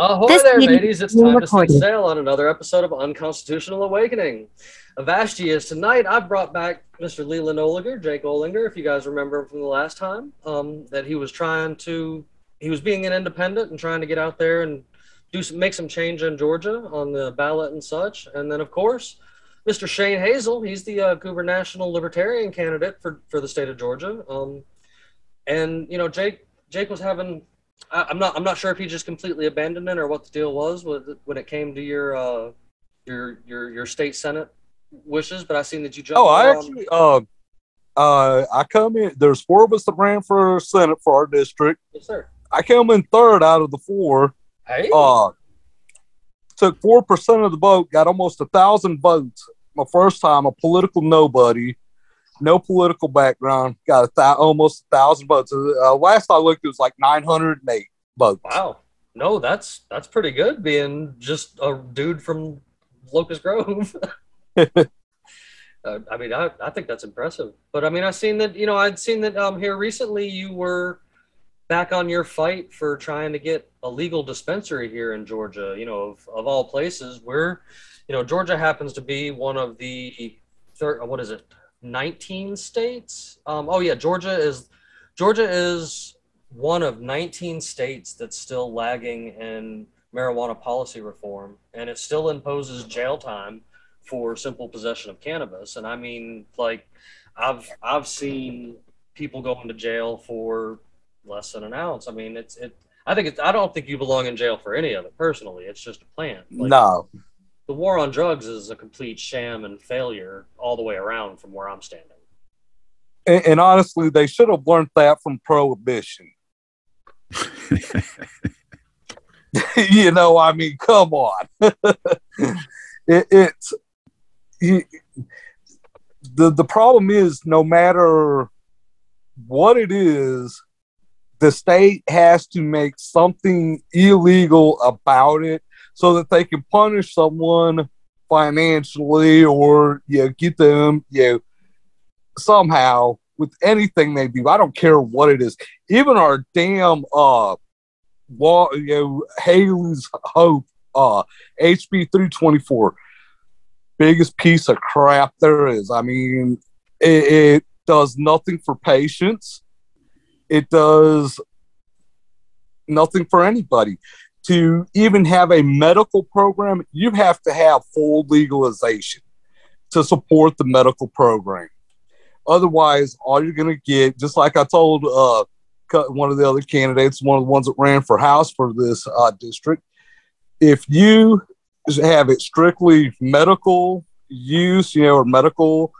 Ahoy This there, ladies. It's time to set sail on another episode of Unconstitutional Awakening. Avashti is tonight. I've brought back Mr. Leland Olinger, Jake Olinger, if you guys remember him from the last time, um, that he was trying to, he was being an independent and trying to get out there and do some, make some change in Georgia on the ballot and such. And then, of course, Mr. Shane Hazel, he's the uh, gubernatorial libertarian candidate for, for the state of Georgia. Um, and, you know, Jake, Jake was having I, I'm not. I'm not sure if he just completely abandoned it or what the deal was with when it came to your uh, your your your state senate wishes. But I seen that you jumped. Oh, I actually, uh, uh, I come in. There's four of us that ran for senate for our district. yes, sir. I came in third out of the four. Hey, Uh, took four percent of the vote. Got almost a thousand votes. My first time, a political nobody, no political background. Got a thou- almost a thousand votes. Uh, last I looked, it was like nine hundred and eight votes. wow. No, that's that's pretty good. Being just a dude from Locust Grove. Uh, I mean, I, I think that's impressive. But I mean, I've seen that, you know, I'd seen that um, here recently you were back on your fight for trying to get a legal dispensary here in Georgia, you know, of, of all places. Where, you know, Georgia happens to be one of the, thir- what is it, 19 states? Um, oh, yeah, Georgia is, Georgia is one of 19 states that's still lagging in marijuana policy reform, and it still imposes jail time for simple possession of cannabis. And I mean, like, I've I've seen people go into jail for less than an ounce. I mean, it's it. I think it's. I don't think you belong in jail for any of it personally. It's just a plant. Like, no, the war on drugs is a complete sham and failure all the way around from where I'm standing. and, and honestly, they should have learned that from prohibition. you know, I mean, come on. it, it's the the problem is no matter what it is, the state has to make something illegal about it so that they can punish someone financially or you know, get them you know, somehow with anything they do. I don't care what it is. Even our damn uh law, you know, Haleigh's Hope, uh, HB 324, biggest piece of crap there is. I mean, it, it does nothing for patients, it does nothing for anybody. To even have a medical program, you have to have full legalization to support the medical program. Otherwise, all you're going to get, just like I told uh, one of the other candidates, one of the ones that ran for House for this uh, district, if you have it strictly medical use, you know, or medical,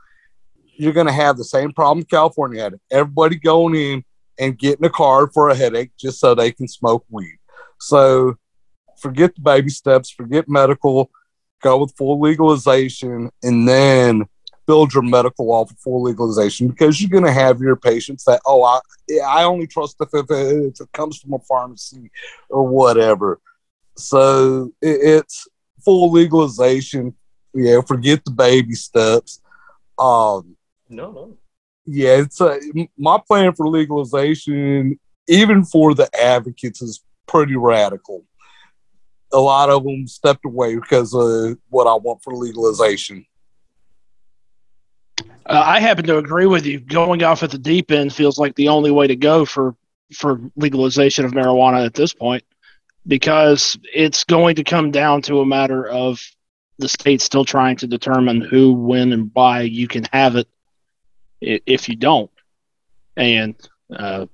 you're going to have the same problem California had. Everybody going in and getting a card for a headache just so they can smoke weed. So forget the baby steps, forget medical, go with full legalization, and then build your medical off of full legalization because you're going to have your patients that, oh, I, I only trust if, it, if it comes from a pharmacy or whatever. So it, it's full legalization. Yeah, forget the baby steps. Um, No, no. yeah, it's a, my plan for legalization, even for the advocates, is pretty radical. A lot of them stepped away because of what I want for legalization. Uh, I happen to agree with you. Going off at the deep end feels like the only way to go for for legalization of marijuana at this point, because it's going to come down to a matter of the state still trying to determine who, when, and why you can have it. If you don't, and uh,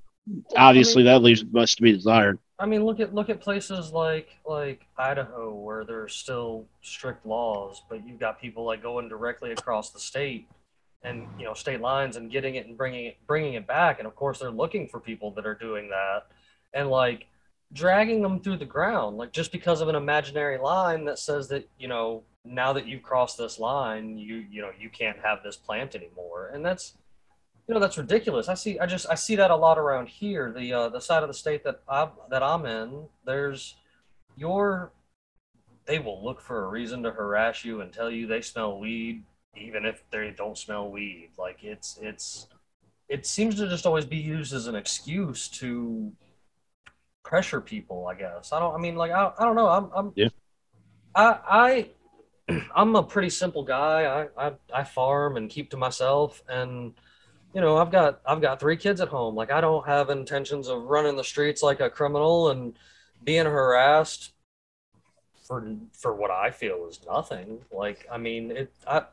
obviously that leaves much to be desired. I mean, look at look at places like like Idaho where there's still strict laws, but you've got people like going directly across the state and you know state lines and getting it and bringing it bringing it back, and of course they're looking for people that are doing that. And like dragging them through the ground, like just because of an imaginary line that says that you know now that you've crossed this line, you you know you can't have this plant anymore, and that's you know that's ridiculous. I see I just I see that a lot around here. The uh, the side of the state that I'm that I'm in, there's your they will look for a reason to harass you and tell you they smell weed even if they don't smell weed. Like it's it's it seems to just always be used as an excuse to pressure people, I guess. I don't I mean like I, I don't know. I'm I'm Yeah. I I I'm a pretty simple guy. I, I I farm and keep to myself and you know, I've got I've got three kids at home. Like I don't have intentions of running the streets like a criminal and being harassed for for what I feel is nothing. Like I mean, it I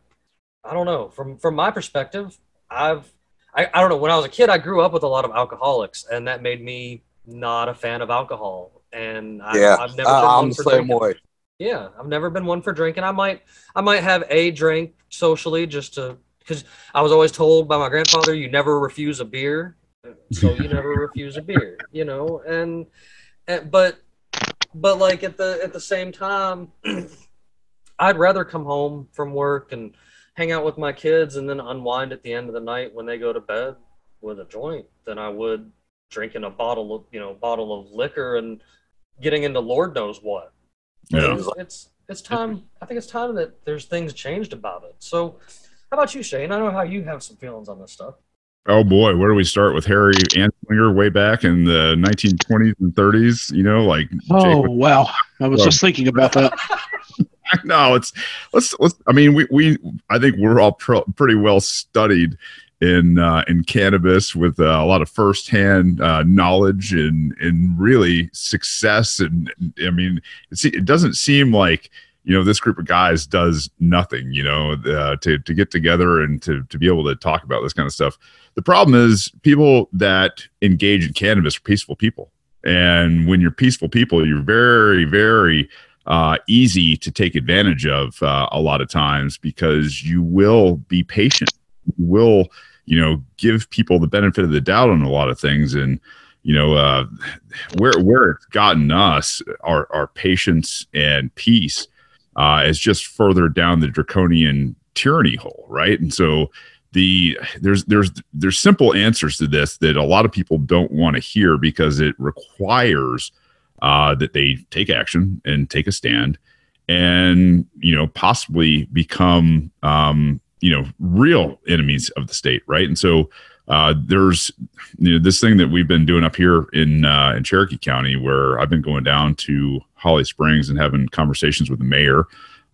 I don't know. From from my perspective, I've I, I don't know. When I was a kid, I grew up with a lot of alcoholics, and that made me not a fan of alcohol. And I, yeah, I've never I, one the for same drinking. way. Yeah, I've never been one for drinking. I might I might have a drink socially just to because I was always told by my grandfather you never refuse a beer, so you never refuse a beer, you know. And, and but but like at the at the same time, I'd rather come home from work and hang out with my kids and then unwind at the end of the night when they go to bed with a joint than I would drinking a bottle of you know bottle of liquor and getting into Lord knows what. Yeah. It's, it's it's time. I think it's time that there's things changed about it. So, how about you, Shane? I know how you have some feelings on this stuff. Oh boy, where do we start with Harry Anslinger way back in the 1920s and 30s? You know, like Oh Jake wow! I was Well- just thinking about that. no, it's let's let's. I mean, we we I think we're all pro, pretty well studied in uh, in cannabis with uh, a lot of firsthand uh, knowledge and and really success. And I mean, it's, it doesn't seem like you know this group of guys does nothing. You know, uh, to to get together and to to be able to talk about this kind of stuff. The problem is people that engage in cannabis are peaceful people. And when you're peaceful people, you're very, very uh, easy to take advantage of uh, a lot of times because you will be patient. You will, you know, give people the benefit of the doubt on a lot of things. And, you know, uh, where where it's gotten us, our our patience and peace, uh, is just further down the draconian tyranny hole, right? And so the there's there's there's simple answers to this that a lot of people don't want to hear because it requires uh, that they take action and take a stand and you know possibly become um, you know real enemies of the state right and so uh, there's you know this thing that we've been doing up here in uh, in Cherokee County where I've been going down to Holly Springs and having conversations with the mayor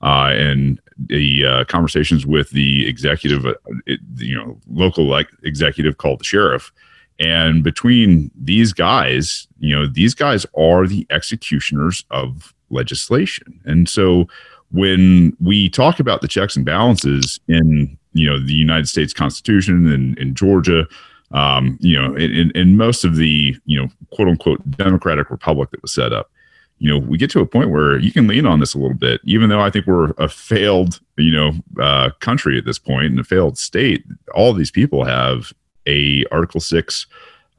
uh, and the uh, conversations with the executive, uh, it, you know, local like executive called the sheriff. And between these guys, you know, these guys are the executioners of legislation. And so when we talk about the checks and balances in, you know, the United States Constitution and in Georgia, um, you know, in, most of the, you know, quote unquote democratic republic that was set up, you know, we get to a point where you can lean on this a little bit, even though I think we're a failed, you know, uh, country at this point and a failed state. All these people have a Article Six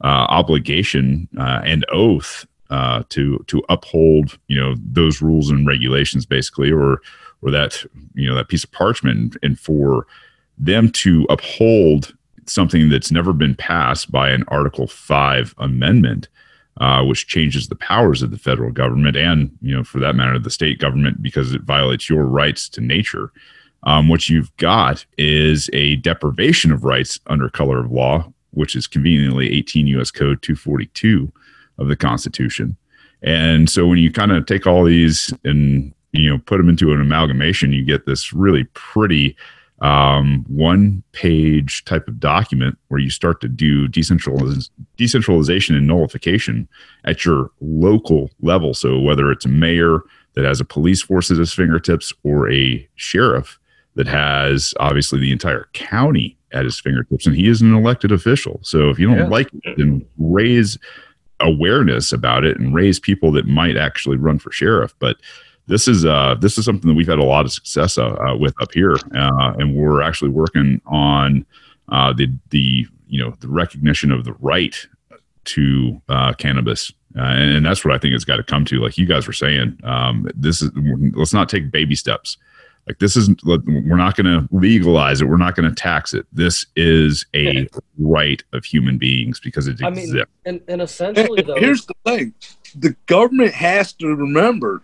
uh, obligation uh, and oath uh, to to uphold, you know, those rules and regulations, basically, or or that you know that piece of parchment, and for them to uphold something that's never been passed by an Article Five amendment uh, which changes the powers of the federal government and, you know, for that matter, the state government because it violates your rights to nature. Um, what you've got is a deprivation of rights under color of law, which is conveniently 18 U.S. Code 242 of the Constitution. And so when you kind of take all these and you know put them into an amalgamation, you get this really pretty um, one page type of document where you start to do decentraliz- decentralization and nullification at your local level. So whether it's a mayor that has a police force at his fingertips or a sheriff that has obviously the entire county at his fingertips, and he is an elected official. So if you don't Yeah. like it, then raise awareness about it and raise people that might actually run for sheriff. But this is uh, this is something that we've had a lot of success uh, uh, with up here, uh, and we're actually working on uh, the the you know the recognition of the right to uh, cannabis. Uh, and, and that's what I think it's got to come to. Like you guys were saying, um, this is let's not take baby steps. Like this isn't. We're not going to legalize it. We're not going to tax it. This is a right of human beings because it I mean, and, and essentially, though, Here's the thing: the government has to remember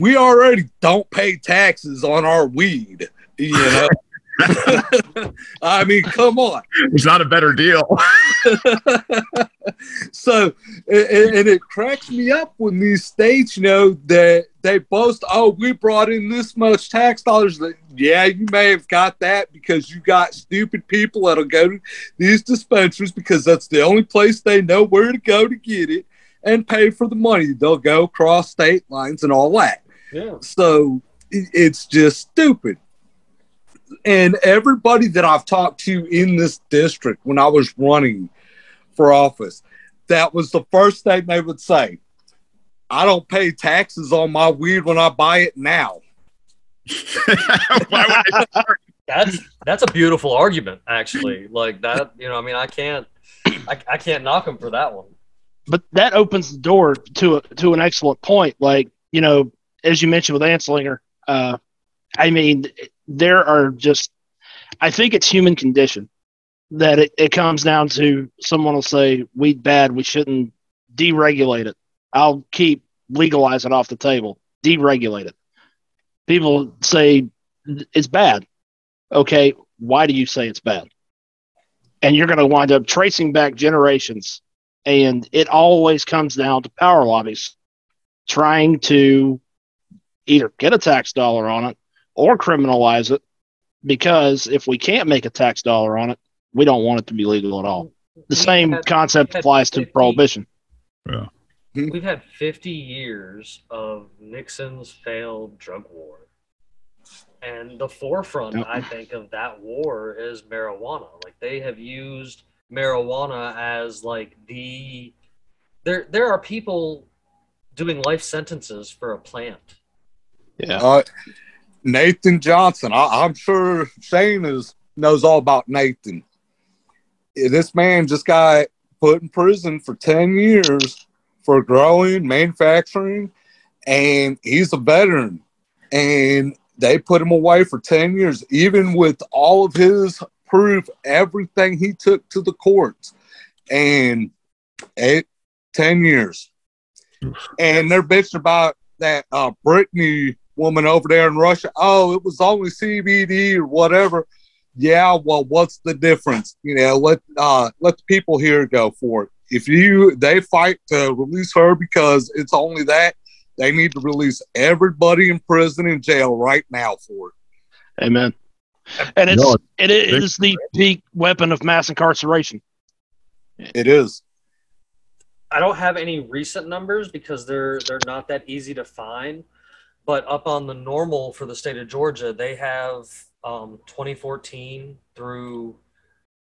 we already don't pay taxes on our weed. You know, I mean, come on. It's not a better deal. so, and, and it cracks me up when these states, you know, that they boast, oh, we brought in this much tax dollars. That yeah, you may have got that because you got stupid people that'll go to these dispensaries because that's the only place they know where to go to get it and pay for the money. They'll go across state lines and all that. Yeah. So it's just stupid. And everybody that I've talked to in this district when I was running for office, that was the first thing they would say. I don't pay taxes on my weed when I buy it now. Why would That's that's a beautiful argument, actually. Like that, you know. I mean, I can't, I, I can't knock him for that one. but that opens the door to a, to an excellent point. Like you know, as you mentioned with Anslinger, uh, I mean, there are just, I think it's human condition that it, it comes down to someone will say weed bad, we shouldn't deregulate it. I'll keep legalize it off the table, deregulate it. People say it's bad. Okay, why do you say it's bad? And you're going to wind up tracing back generations and it always comes down to power lobbies trying to either get a tax dollar on it or criminalize it because if we can't make a tax dollar on it we don't want it to be legal at all the We same had- concept we had applies to 50 prohibition hmm? We've had 50 years of Nixon's failed drug war. And the forefront, Yep. I think, of that war is marijuana. Like they have used marijuana as like the there there are people doing life sentences for a plant. Yeah Uh, Nathan Johnson. I, I'm sure Shane is knows all about Nathan. This man just got put in prison for 10 years for growing, manufacturing, and he's a veteran. And they put him away for 10 years, even with all of his proof, everything he took to the courts. And eight, 10 years. And they're bitching about that uh, Brittney woman over there in Russia. Oh, it was only CBD or whatever. Yeah, well, what's the difference? You know, let uh, let the people here go for it. If you they fight to release her because it's only that, they need to release everybody in prison and jail right now for it. amen and it's No, it is the peak weapon of mass incarceration It is. I don't have any recent numbers because they're they're not that easy to find. But up on the NORML for the state of Georgia, they have um, 2014 through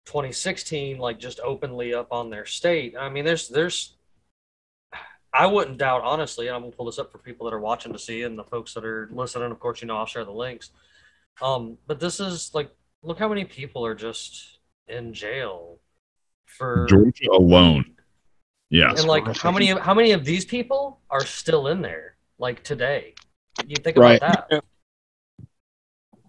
2016, like just openly up on their state. I mean, there's there's I wouldn't doubt honestly, and I'm gonna pull this up for people that are watching to see, and the folks that are listening. Of course, you know I'll share the links. Um, but this is like, look how many people are just in jail for Georgia alone. Yes. and like how many how many of these people are still in there like today you think Right. about that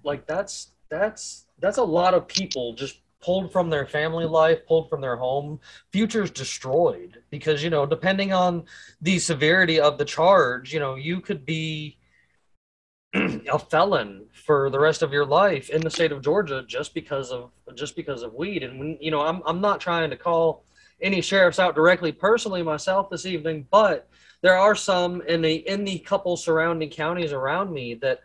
like that's that's that's a lot of people just pulled from their family life pulled from their home. Futures destroyed because you know depending on the severity of the charge you know you could be a felon for the rest of your life in the state of Georgia just because of just because of weed. And when you know I'm I'm not trying to call any sheriffs out directly personally myself this evening, but there are some in the in the couple surrounding counties around me that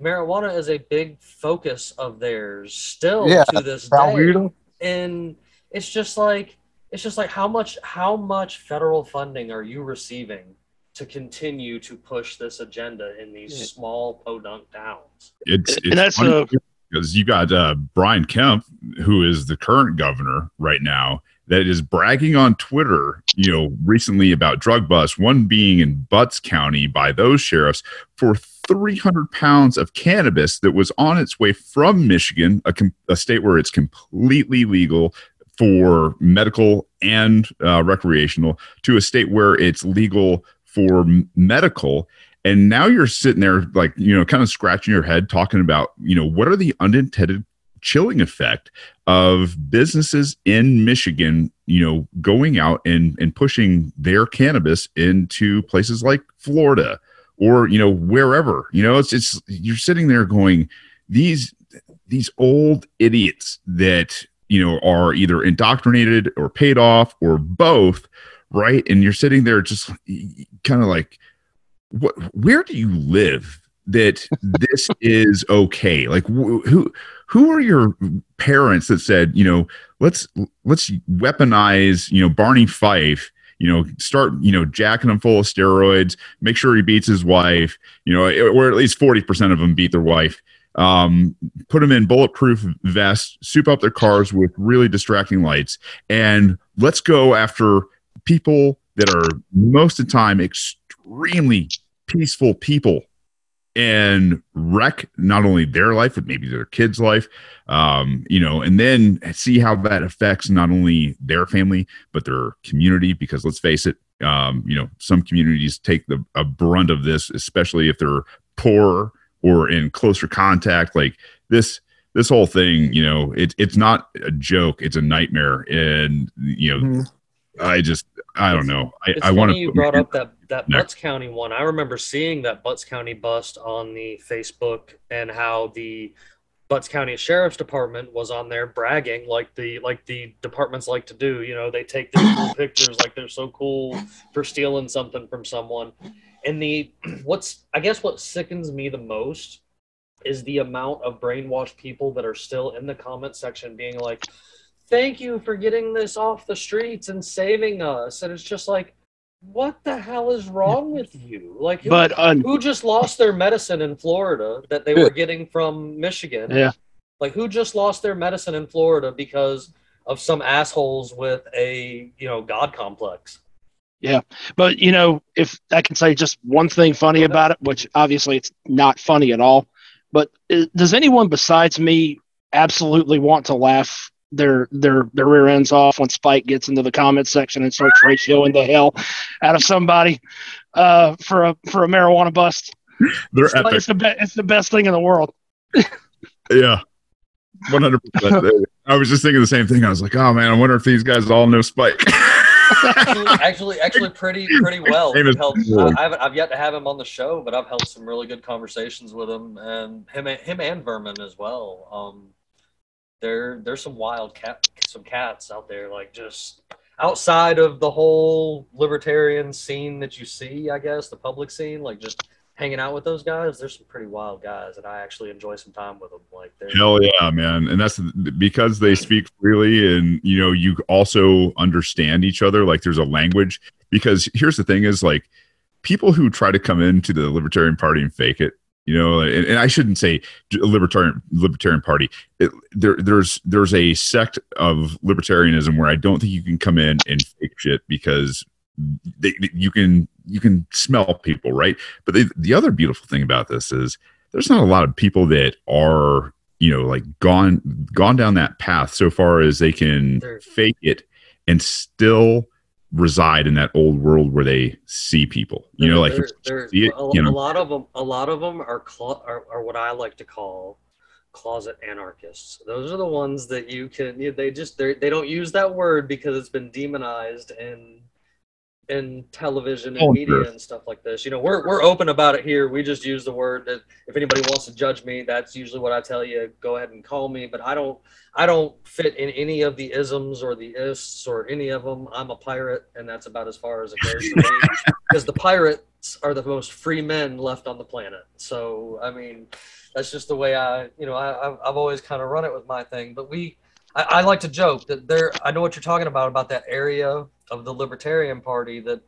marijuana is a big focus of theirs still Yeah, to this day. Valvita. And it's just like it's just like how much how much federal funding are you receiving to continue to push this agenda in these Yeah. small podunk towns? it's, And that's funny a- because you got uh, Brian Kemp, who is the current governor right now, that is bragging on Twitter, you know, recently about drug busts, one being in Butts County by those sheriffs for 300 pounds of cannabis that was on its way from Michigan, a, com- a state where it's completely legal for medical and uh, recreational, to a state where it's legal for m- medical. And now you're sitting there, like, you know, kind of scratching your head talking about, you know, what are the unintended chilling effect of businesses in Michigan, you know, going out and, and pushing their cannabis into places like Florida or, you know, wherever, you know, it's, it's, you're sitting there going, these, these old idiots that, you know, are either indoctrinated or paid off or both, right? And you're sitting there just kind of like, what, where do you live that this is okay? Like wh- who, who are your parents that said, you know, let's let's weaponize, you know, Barney Fife, you know, start, you know, jacking him full of steroids, make sure he beats his wife, you know, or at least 40% of them beat their wife. Um, put them in bulletproof vests, soup up their cars with really distracting lights, and let's go after people that are most of the time extremely peaceful people and wreck not only their life but maybe their kids life. Um, you know and then see how that affects not only their family but their community because let's face it um, you know some communities take the a brunt of this especially if they're poor or in closer contact. Like this this whole thing you know it, it's not a joke. It's a nightmare. And you know Mhm. i just i don't know i, I want funny you brought up that that No. Butts County one. I remember seeing that Butts County bust on the Facebook and how the Butts County Sheriff's Department was on there bragging like the like the departments like to do. You know, they take these cool pictures like they're so cool for stealing something from someone. And the what's I guess what sickens me the most is the amount of brainwashed people that are still in the comment section being like, "Thank you for getting this off the streets and saving us." And it's just like, what the hell is wrong with you? Like, who, But uh, who just lost their medicine in Florida that they were getting from Michigan? Yeah. Like, who just lost their medicine in Florida because of some assholes with a you know god complex? Yeah. But you know, if I can say just one thing funny about it, which obviously it's not funny at all, but i- does anyone besides me absolutely want to laugh their their their rear ends off when Spike gets into the comment section and starts ratioing the hell out of somebody uh, for a for a marijuana bust? they're It's, epic it's the be- it's the best thing in the world. Yeah. 100%. I was just thinking the same thing. I was like, oh man, I wonder if these guys all know Spike. actually, actually, actually, pretty pretty well. Name is We've held, Lord. I haven't, I've yet to have him on the show, but I've held some really good conversations with him and him, him and Vermin as well. Um, there, there's some wild cat, some cats out there, like just outside of the whole libertarian scene that you see. I guess the public scene, like just hanging out with those guys. There's some pretty wild guys, and I actually enjoy some time with them. Like Hell yeah, man. And that's because they speak freely and you know, you also understand each other. Like there's a language. Because here's the thing is like people who try to come into the Libertarian Party and fake it, you know, and, and I shouldn't say Libertarian Libertarian Party. It, there there's there's a sect of libertarianism where I don't think you can come in and fake shit because they, you can you can smell people, right? But they, the other beautiful thing about this is there's not a lot of people that are you know like gone gone down that path so far as they can fake it and still reside in that old world where they see people. You know like They're- if they're- you see it, a, you a lot of them a lot of them are, clo- are are what i like to call closet anarchists. Those are the ones that you can you, they just they they don't use that word because it's been demonized in in television and Oh, media sure. and stuff like this you know we're, we're open about it here we just use the word that if anybody wants to judge me that's usually what i tell you go ahead and call me but i don't i don't fit in any of the isms or the ists or any of them i'm a pirate and that's about as far as it goes for me because the pirates are the most free men left on the planet. So I mean, that's just the way I, you know, I, I've, I've always kind of run it with my thing. But we, I, I like to joke that there. I know what you're talking about about that area of the Libertarian Party that.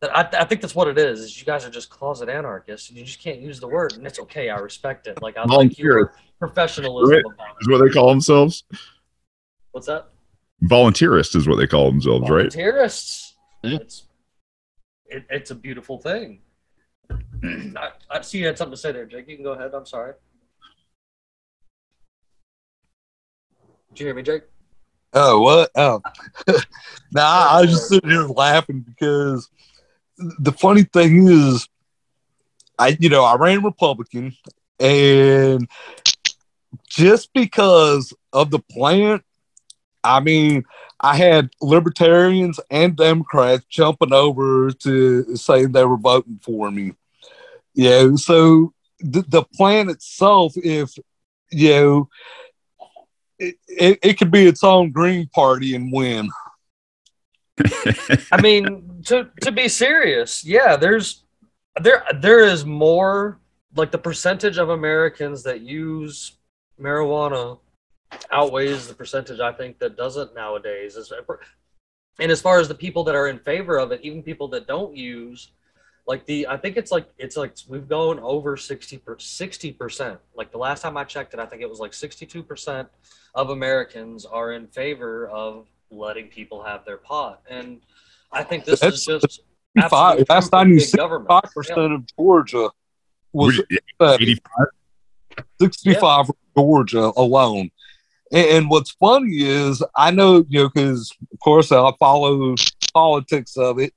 That I, I think that's what it is. Is you guys are just closet anarchists, and you just can't use the word, and it's okay. I respect it. Like I like your professionalism Right. about is what they call themselves What's that? volunteerist is what they call themselves, right? Volunteerists. Yeah. It's it, it's a beautiful thing. I, I see you had something to say there, Jake. You can go ahead. I'm sorry. Did you hear me, Jake? Oh, what? Oh, nah, I was just sitting here laughing because the funny thing is, I, you know, I ran Republican, and just because of the plan, I mean, I had libertarians and Democrats jumping over to saying they were voting for me. Know, so the, the plan itself, if you know, it, it, could be its own green party and win. I mean, to to be serious, yeah, there's there there is more like the percentage of Americans that use marijuana outweighs the percentage I think that doesn't nowadays. And as far as the people that are in favor of it, even people that don't use, like the I think it's like it's like we've gone over 60 per 60 percent. Like the last time I checked it, I think it was like 62 percent of Americans are in favor of letting people have their pot. And I think this That's- is just Five, absolute last proof of time you big said government. five percent of Georgia was We- uh, 85 65 for Georgia alone. And, and what's funny is I know, you know, because of course I follow politics of it.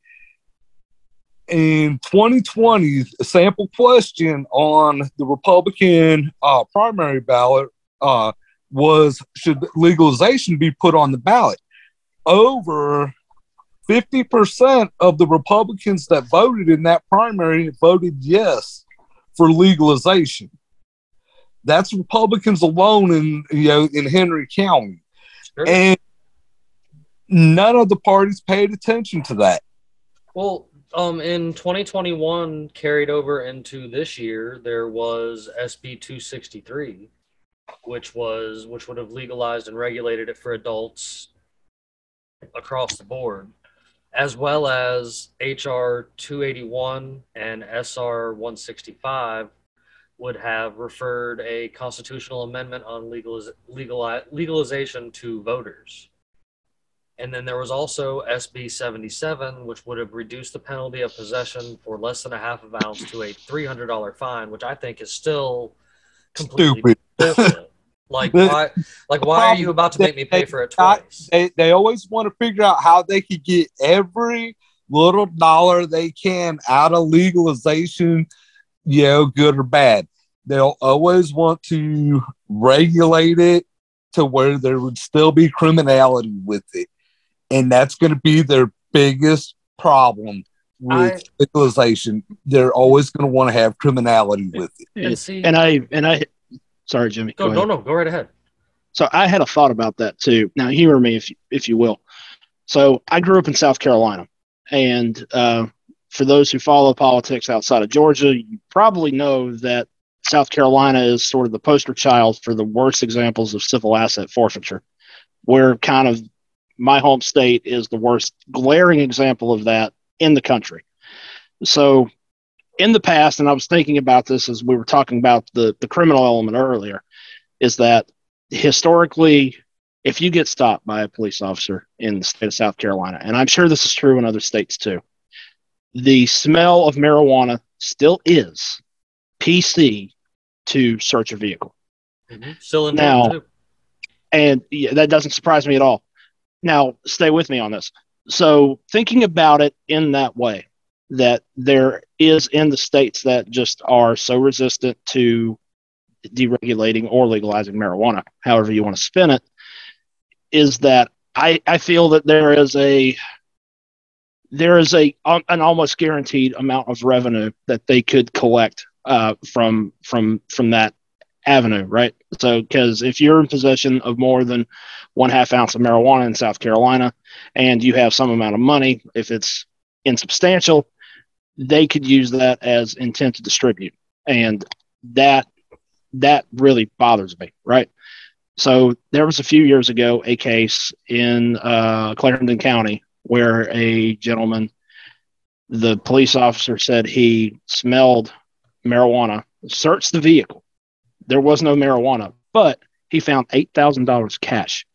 In 2020, a sample question on the Republican uh, primary ballot uh, was should legalization be put on the ballot? Over 50% of the Republicans that voted in that primary voted yes for legalization. That's Republicans alone in you know in Henry County, Sure. and none of the parties paid attention to that. Well, um, in 2021, carried over into this year, there was SB 263, which was which would have legalized and regulated it for adults across the board, as well as HR 281 and SR 165 would have referred a constitutional amendment on legaliz- legalization to voters. And then there was also SB 77, which would have reduced the penalty of possession for less than a half of ounce to a $300 fine, which I think is still completely Stupid. Like why? Like why are you about to make me pay for it twice? They they always want to figure out how they could get every little dollar they can out of legalization, you know, good or bad. They'll always want to regulate it to where there would still be criminality with it. And that's going to be their biggest problem with I- legalization. They're always going to want to have criminality with it. And see, And I and I sorry, Jimmy. go, go no, no, go right ahead. So I had a thought about that too. Now humor me if if you will. So I grew up in South Carolina, and uh, for those who follow politics outside of Georgia, you probably know that South Carolina is sort of the poster child for the worst examples of civil asset forfeiture, where kind of my home state is the worst glaring example of that in the country. So in the past, and I was thinking about this as we were talking about the, the criminal element earlier, is that historically, if you get stopped by a police officer in the state of South Carolina, and I'm sure this is true in other states too, the smell of marijuana still is PC to search a vehicle. Mm-hmm. Still in Now- too. And yeah, that doesn't surprise me at all. Now, stay with me on this. So, thinking about it in that way, that there is in the states that just are so resistant to deregulating or legalizing marijuana, however you want to spin it, is that I, I feel that there is a there is a um, an almost guaranteed amount of revenue that they could collect uh, from from from that avenue, right? So, because if you're in possession of more than one half ounce of marijuana in South Carolina, and you have some amount of money, if it's insubstantial, they could use that as intent to distribute, and that that really bothers me, right? So there was a few years ago a case in uh, Clarendon County where a gentleman, the police officer said he smelled marijuana, searched the vehicle. There was no marijuana, but he found eight thousand dollars cash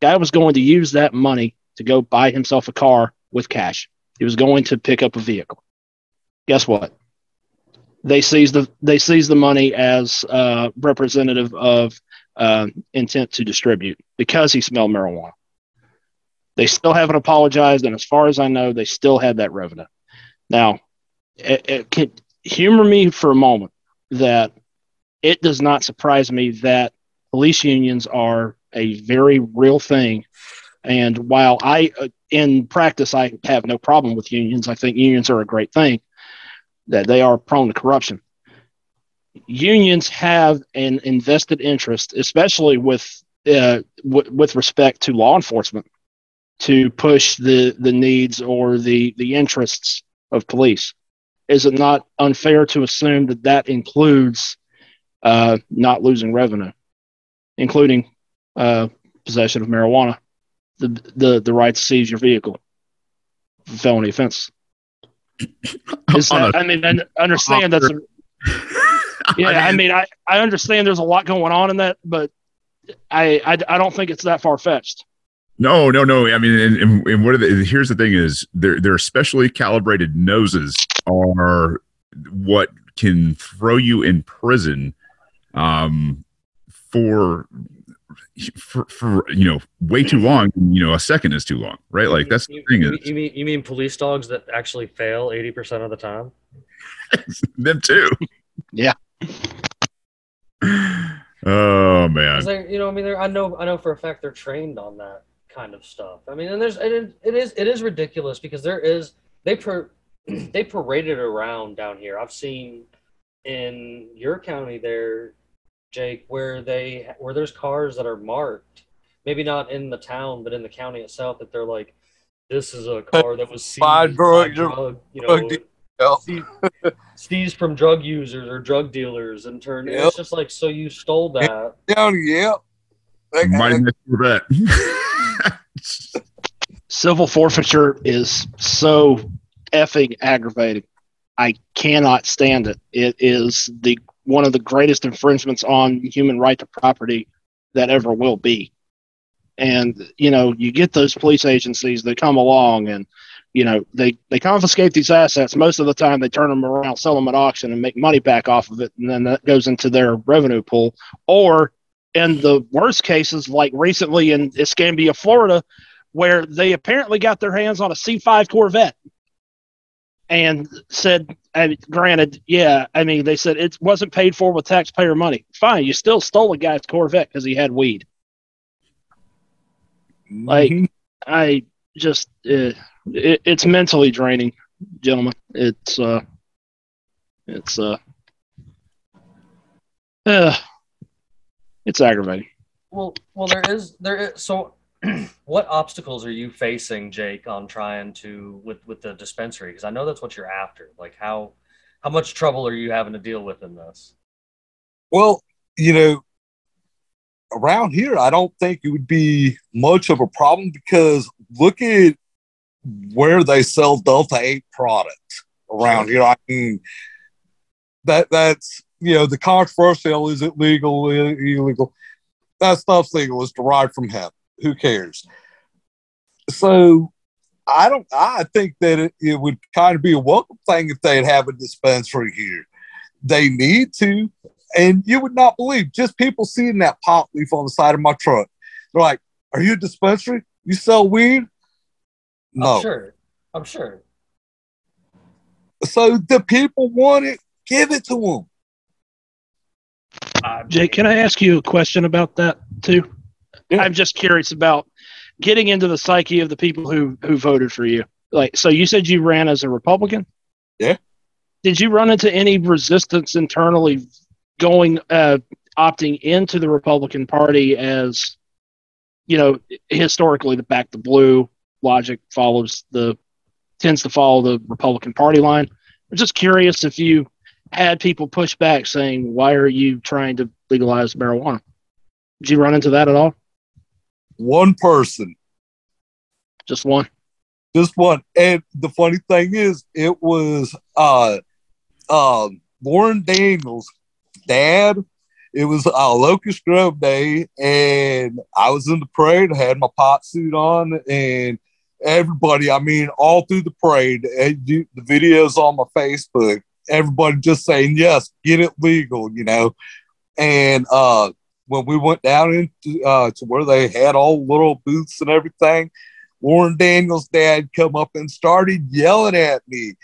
Guy was going to use that money to go buy himself a car with cash. He was going to pick up a vehicle. Guess what? They seized the they seized the money as uh, representative of uh, intent to distribute because he smelled marijuana. They still haven't apologized, and as far as I know, they still had that revenue. Now, it, it can humor me for a moment that it does not surprise me that police unions are a very real thing. And while I, uh, in practice, I have no problem with unions, I think unions are a great thing, that they are prone to corruption. Unions have an invested interest, especially with uh, w- with respect to law enforcement, to push the the needs or the the interests of police. Is it not unfair to assume that that includes uh, not losing revenue, including uh, possession of marijuana, the, the, the right to seize your vehicle, felony offense. Is that, I mean, I understand that's a, yeah. I mean, I, I understand there's a lot going on in that, but I, I, I don't think it's that far fetched. No, no, no. I mean, and, and, and what are the, here's the thing is their their specially calibrated noses are what can throw you in prison um, for for, for you know way too long you know a second is too long right like that's the you, thing you, is you mean you mean police dogs that actually fail eighty percent of the time? them too Yeah. oh man they, you know, I mean, I know, I know for a fact they're trained on that kind of stuff. I mean, and there's, it, is- it is, it is ridiculous because there is, they per, they paraded around down here. I've seen in your county there, Jake, where they, where there's cars that are marked, maybe not in the town, but in the county itself, that they're like, this is a car that was seized By by drug- drug, you know, deal. Seized, seized from drug users or drug dealers and turned. Yep. It's just like, so you stole that. Yeah, yeah. Like, mighty nice Corvette. Civil forfeiture is so effing aggravating. I cannot stand it. It is the one of the greatest infringements on human right to property that ever will be. And you know, you get those police agencies that come along and you know they they confiscate these assets. Most of the time, they turn them around, sell them at auction, and make money back off of it, and then that goes into their revenue pool. Or in the worst cases, like recently in Escambia, Florida, where they apparently got their hands on a C5 Corvette and said, I mean, granted, yeah, I mean, they said it wasn't paid for with taxpayer money. Fine, you still stole a guy's Corvette because he had weed. Like, mhm. I just, uh, it, it's mentally draining, gentlemen. It's, uh, it's, uh, uh, it's aggravating. Well, well, there is there is so. what obstacles are you facing, Jake, on trying to with with the dispensary? Because I know that's what you're after. Like how how much trouble are you having to deal with in this? Well, you know, around here, I don't think it would be much of a problem because look at where they sell Delta 8 products around here. I mean, that that's, you know, the controversial is it legal, illegal? That stuff's legal. It's derived from hemp. Who cares? So, I don't, I think that it, it would kind of be a welcome thing if they'd have a dispensary here. They need to, and you would not believe just people seeing that pop leaf on the side of my truck. They're like, "Are you a dispensary? You sell weed?" No. I'm sure. I'm sure. So the people want it. Give it to them. I Jake, can I ask you a question about that too? Yeah. I'm just curious about getting into the psyche of the people who who voted for you. Like, so you said you ran as a Republican. Yeah. Did you run into any resistance internally going uh, opting into the Republican Party as you know historically the back the blue logic follows the tends to follow the Republican Party line. I'm just curious if you had people push back saying, "Why are you trying to legalize marijuana?" Did you run into that at all? One person, Just one. just one. And the funny thing is, it was uh, uh, Lauren Daniels' dad it was uh, Locust Grove Day, and I was in the parade. I had my pot suit on, and everybody, I mean, all through the parade, and you, the videos on my Facebook, everybody just saying, yes, get it legal, you know. And uh, when we went down into uh, to where they had all little booths and everything, Warren Daniels' dad come up and started yelling at me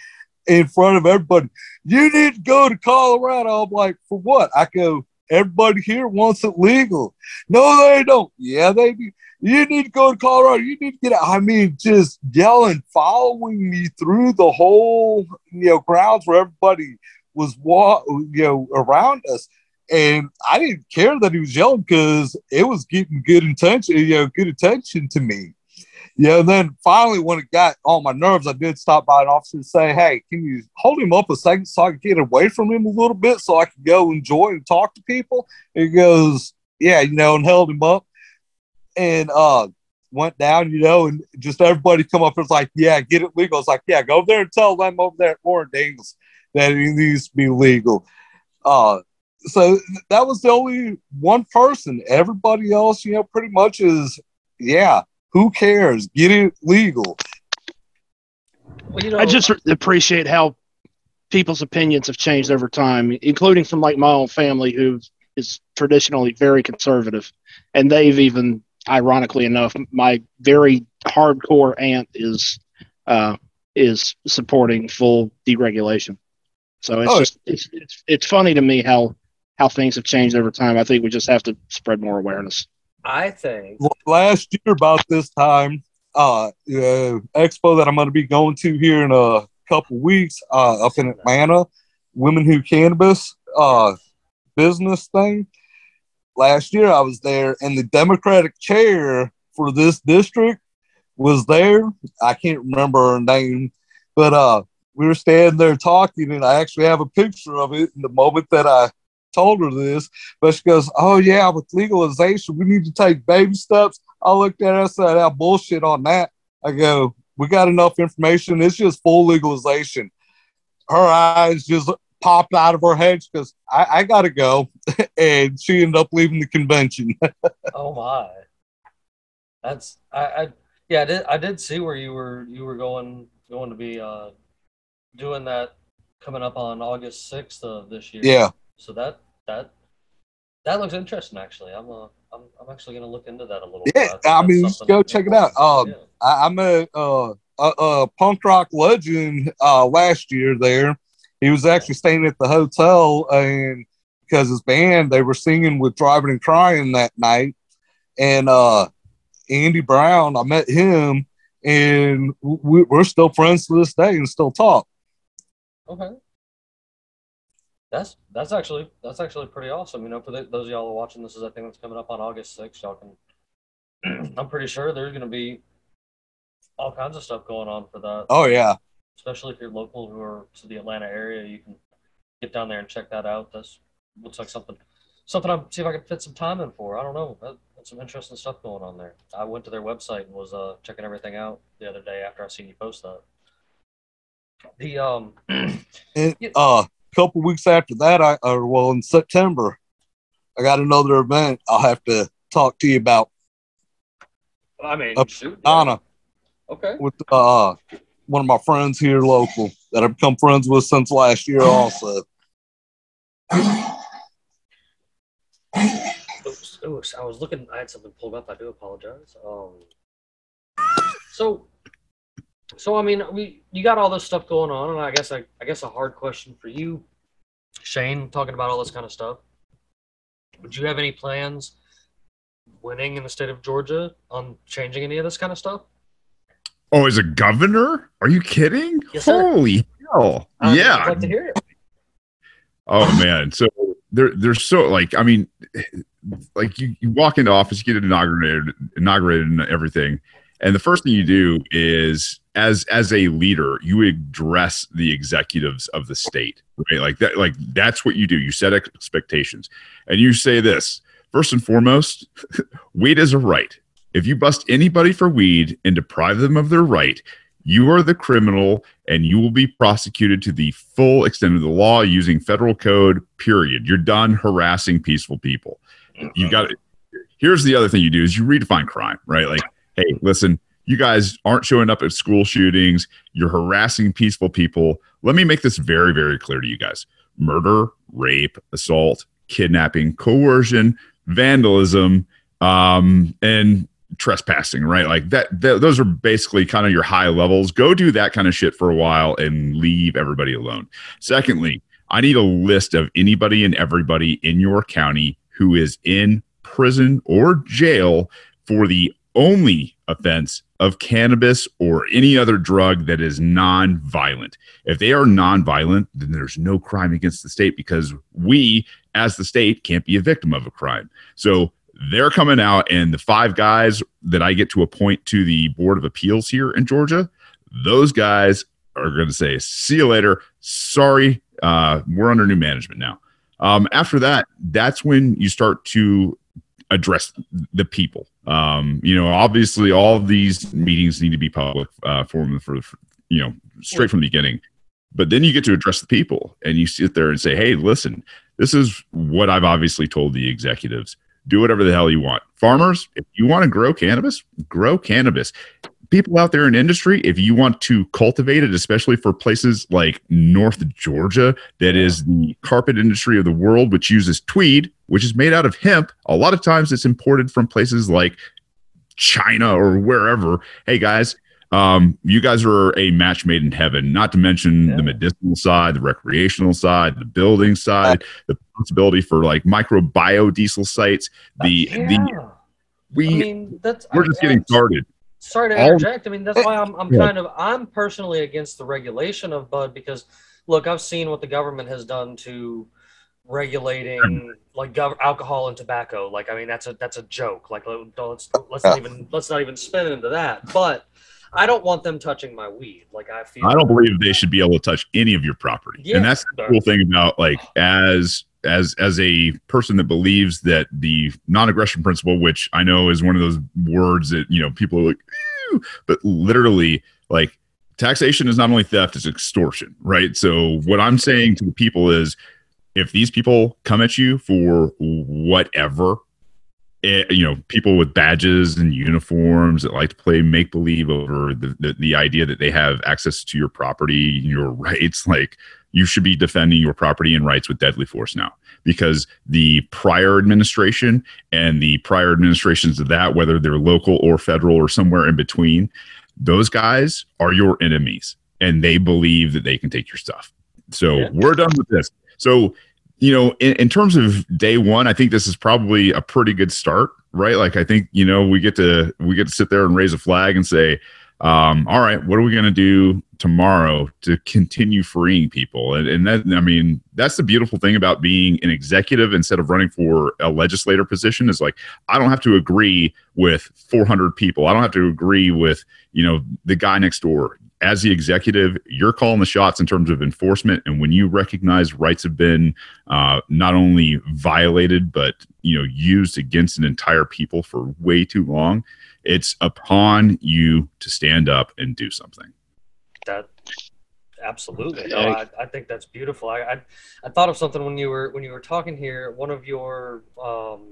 in front of everybody. You need to go to Colorado. I'm like, for what? I go, everybody here wants it legal. No, they don't. Yeah, they do. You need to go to Colorado. You need to get out. I mean, just yelling, following me through the whole, you know, grounds where everybody was, wa- you know, around us. And I didn't care that he was yelling because it was getting good attention, you know, good attention to me. Yeah, and then finally, when it got on my nerves, I did stop by an officer and say, Hey, can you hold him up a second so I can get away from him a little bit so I can go enjoy and talk to people? And he goes, Yeah, you know, and held him up and uh went down, you know, and just everybody come up and was like, Yeah, get it legal. It's like, Yeah, go over there and tell them over there at Warren Daniels that it needs to be legal. Uh so that was the only one person. Everybody else, you know, pretty much is, yeah, who cares? Get it legal. Well, you know, I just appreciate how people's opinions have changed over time, including from like my own family, who is traditionally very conservative, and they've even, ironically enough, my very hardcore aunt is uh, is supporting full deregulation. So it's Oh, just it's, it's it's funny to me how how things have changed over time. I think we just have to spread more awareness. I think last year about this time uh, uh expo that i'm going to be going to here in a couple weeks uh up in atlanta women who cannabis uh business thing last year i was there and the democratic chair for this district was there i can't remember her name but uh we were standing there talking and i actually have a picture of it in the moment that i told her this but she goes, "Oh yeah, with legalization, we need to take baby steps." I looked at her, I said, "I bullshit on that." I go, "We got enough information. It's just full legalization." Her eyes just popped out of her head. She goes, "I, I gotta go," and she ended up leaving the convention. Oh my, that's I, I yeah I did I did see where you were you were going going to be uh doing that coming up on August sixth of this year. yeah, So that that that looks interesting. Actually, I'm uh I'm, I'm actually gonna look into that a little. Yeah, bit. think I mean, go check it out. Um, yeah. I, I met uh, a, a punk rock legend uh, last year there. He was actually staying at the hotel, and because his band they were singing with Drivin N Cryin that night, and uh, Andy Brown, I met him, and we, we're still friends to this day and still talk. Okay. That's that's actually that's actually pretty awesome. You know, for the, those of y'all are watching this, is I think that's coming up on August sixth. Y'all can. I'm pretty sure there's going to be all kinds of stuff going on for that. Oh yeah, Especially if you're local who are to the Atlanta area, you can get down there and check that out. That's looks like something something I'm see if I can fit some time in for. I don't know. That, that's some interesting stuff going on there. I went to their website and was uh, checking everything out the other day after I seen you post that. The um Yeah. uh, couple weeks after that, I or well in September, I got another event. I'll have to talk to you about I mean, Up- shoot, yeah. Donna. Okay. with uh one of my friends here local that I've become friends with since last year also. Oops, oops, I was looking. I had something pulled up. I do apologize. Um. So, so I mean, we you got all this stuff going on, and I guess I, I guess a hard question for you, Shane, talking about all this kind of stuff. Would you have any plans, winning in the state of Georgia, on changing any of this kind of stuff? Oh, as a governor? Are you kidding? Yes. Holy hell! Yeah. like to hear it. Oh man. So they're they're so like I mean, like you, you walk into office, you get inaugurated, inaugurated and everything, and the first thing you do is as as a leader, you address the executives of the state, right? Like that, like that's what you do. You set expectations, and you say this first and foremost: weed is a right. If you bust anybody for weed and deprive them of their right, you are the criminal and you will be prosecuted to the full extent of the law using federal code, period. You're done harassing peaceful people. You've mm-hmm. got here's the other thing you do is you redefine crime, right? Like, hey, listen, you guys aren't showing up at school shootings, you're harassing peaceful people. Let me make this very, very clear to you guys. Murder, rape, assault, kidnapping, coercion, vandalism, um, and trespassing, right? Like that, th- those are basically kind of your high levels. Go do that kind of shit for a while and leave everybody alone. Secondly, I need a list of anybody and everybody in your county who is in prison or jail for the only offense of cannabis or any other drug that is non-violent. If they are non-violent, then there's no crime against the state because we as the state can't be a victim of a crime. So they're coming out and the five guys that I get to appoint to the board of appeals here in Georgia, those guys are going to say, "See you later. Sorry, uh, we're under new management now." Um, after that, that's when you start to address the people. Um, you know, obviously, all these meetings need to be public uh, for, for, for you know straight from the beginning. But then you get to address the people, and you sit there and say, "Hey, listen, this is what I've obviously told the executives. Do whatever the hell you want. Farmers, if you want to grow cannabis, grow cannabis people out there in industry, if you want to cultivate it, especially for places like North Georgia, that is the carpet industry of the world, which uses tweed, which is made out of hemp. A lot of times it's imported from places like China or wherever. Hey guys, um, you guys are a match made in heaven, not to mention Yeah. the medicinal side, the recreational side, the building side, the possibility for like micro biodiesel sites. The, the, we, I mean, that's we're just getting started. Sorry to interject. I mean, that's why I'm, I'm Yeah. kind of I'm personally against the regulation of bud because, look, I've seen what the government has done to regulating hmm. like gov- alcohol and tobacco. Like, I mean, that's a that's a joke. Like, let- let's let's not even let's not even spin into that. But I don't want them touching my weed. Like, I feel I don't believe they should be able to touch any of your property. Yeah. And that's the cool thing about like as as as a person that believes that the non-aggression principle, which I know is one of those words that you know people are like, "Ew," but literally like taxation is not only theft, it's extortion, right? So what I'm saying to the people is if these people come at you for whatever eh, you know people with badges and uniforms that like to play make believe over the, the the idea that they have access to your property your rights like you should be defending your property and rights with deadly force now because the prior administration and the prior administrations of that whether they're local or federal or somewhere in between those guys are your enemies and they believe that they can take your stuff so Yeah. we're done with this so you know, in, in terms of day one, I think this is probably a pretty good start, right? Like, I think you know we get to we get to sit there and raise a flag and say, um, all right, what are we going to do tomorrow to continue freeing people? And, and that, I mean, that's the beautiful thing about being an executive instead of running for a legislator position is like I don't have to agree with 400 people. I don't have to agree with you know the guy next door as the executive, you're calling the shots in terms of enforcement. And when you recognize rights have been uh, not only violated but you know used against an entire people for way too long, it's upon you to stand up and do something. That absolutely. No, I, I think that's beautiful. I, I i thought of something when you were when you were talking here. One of your um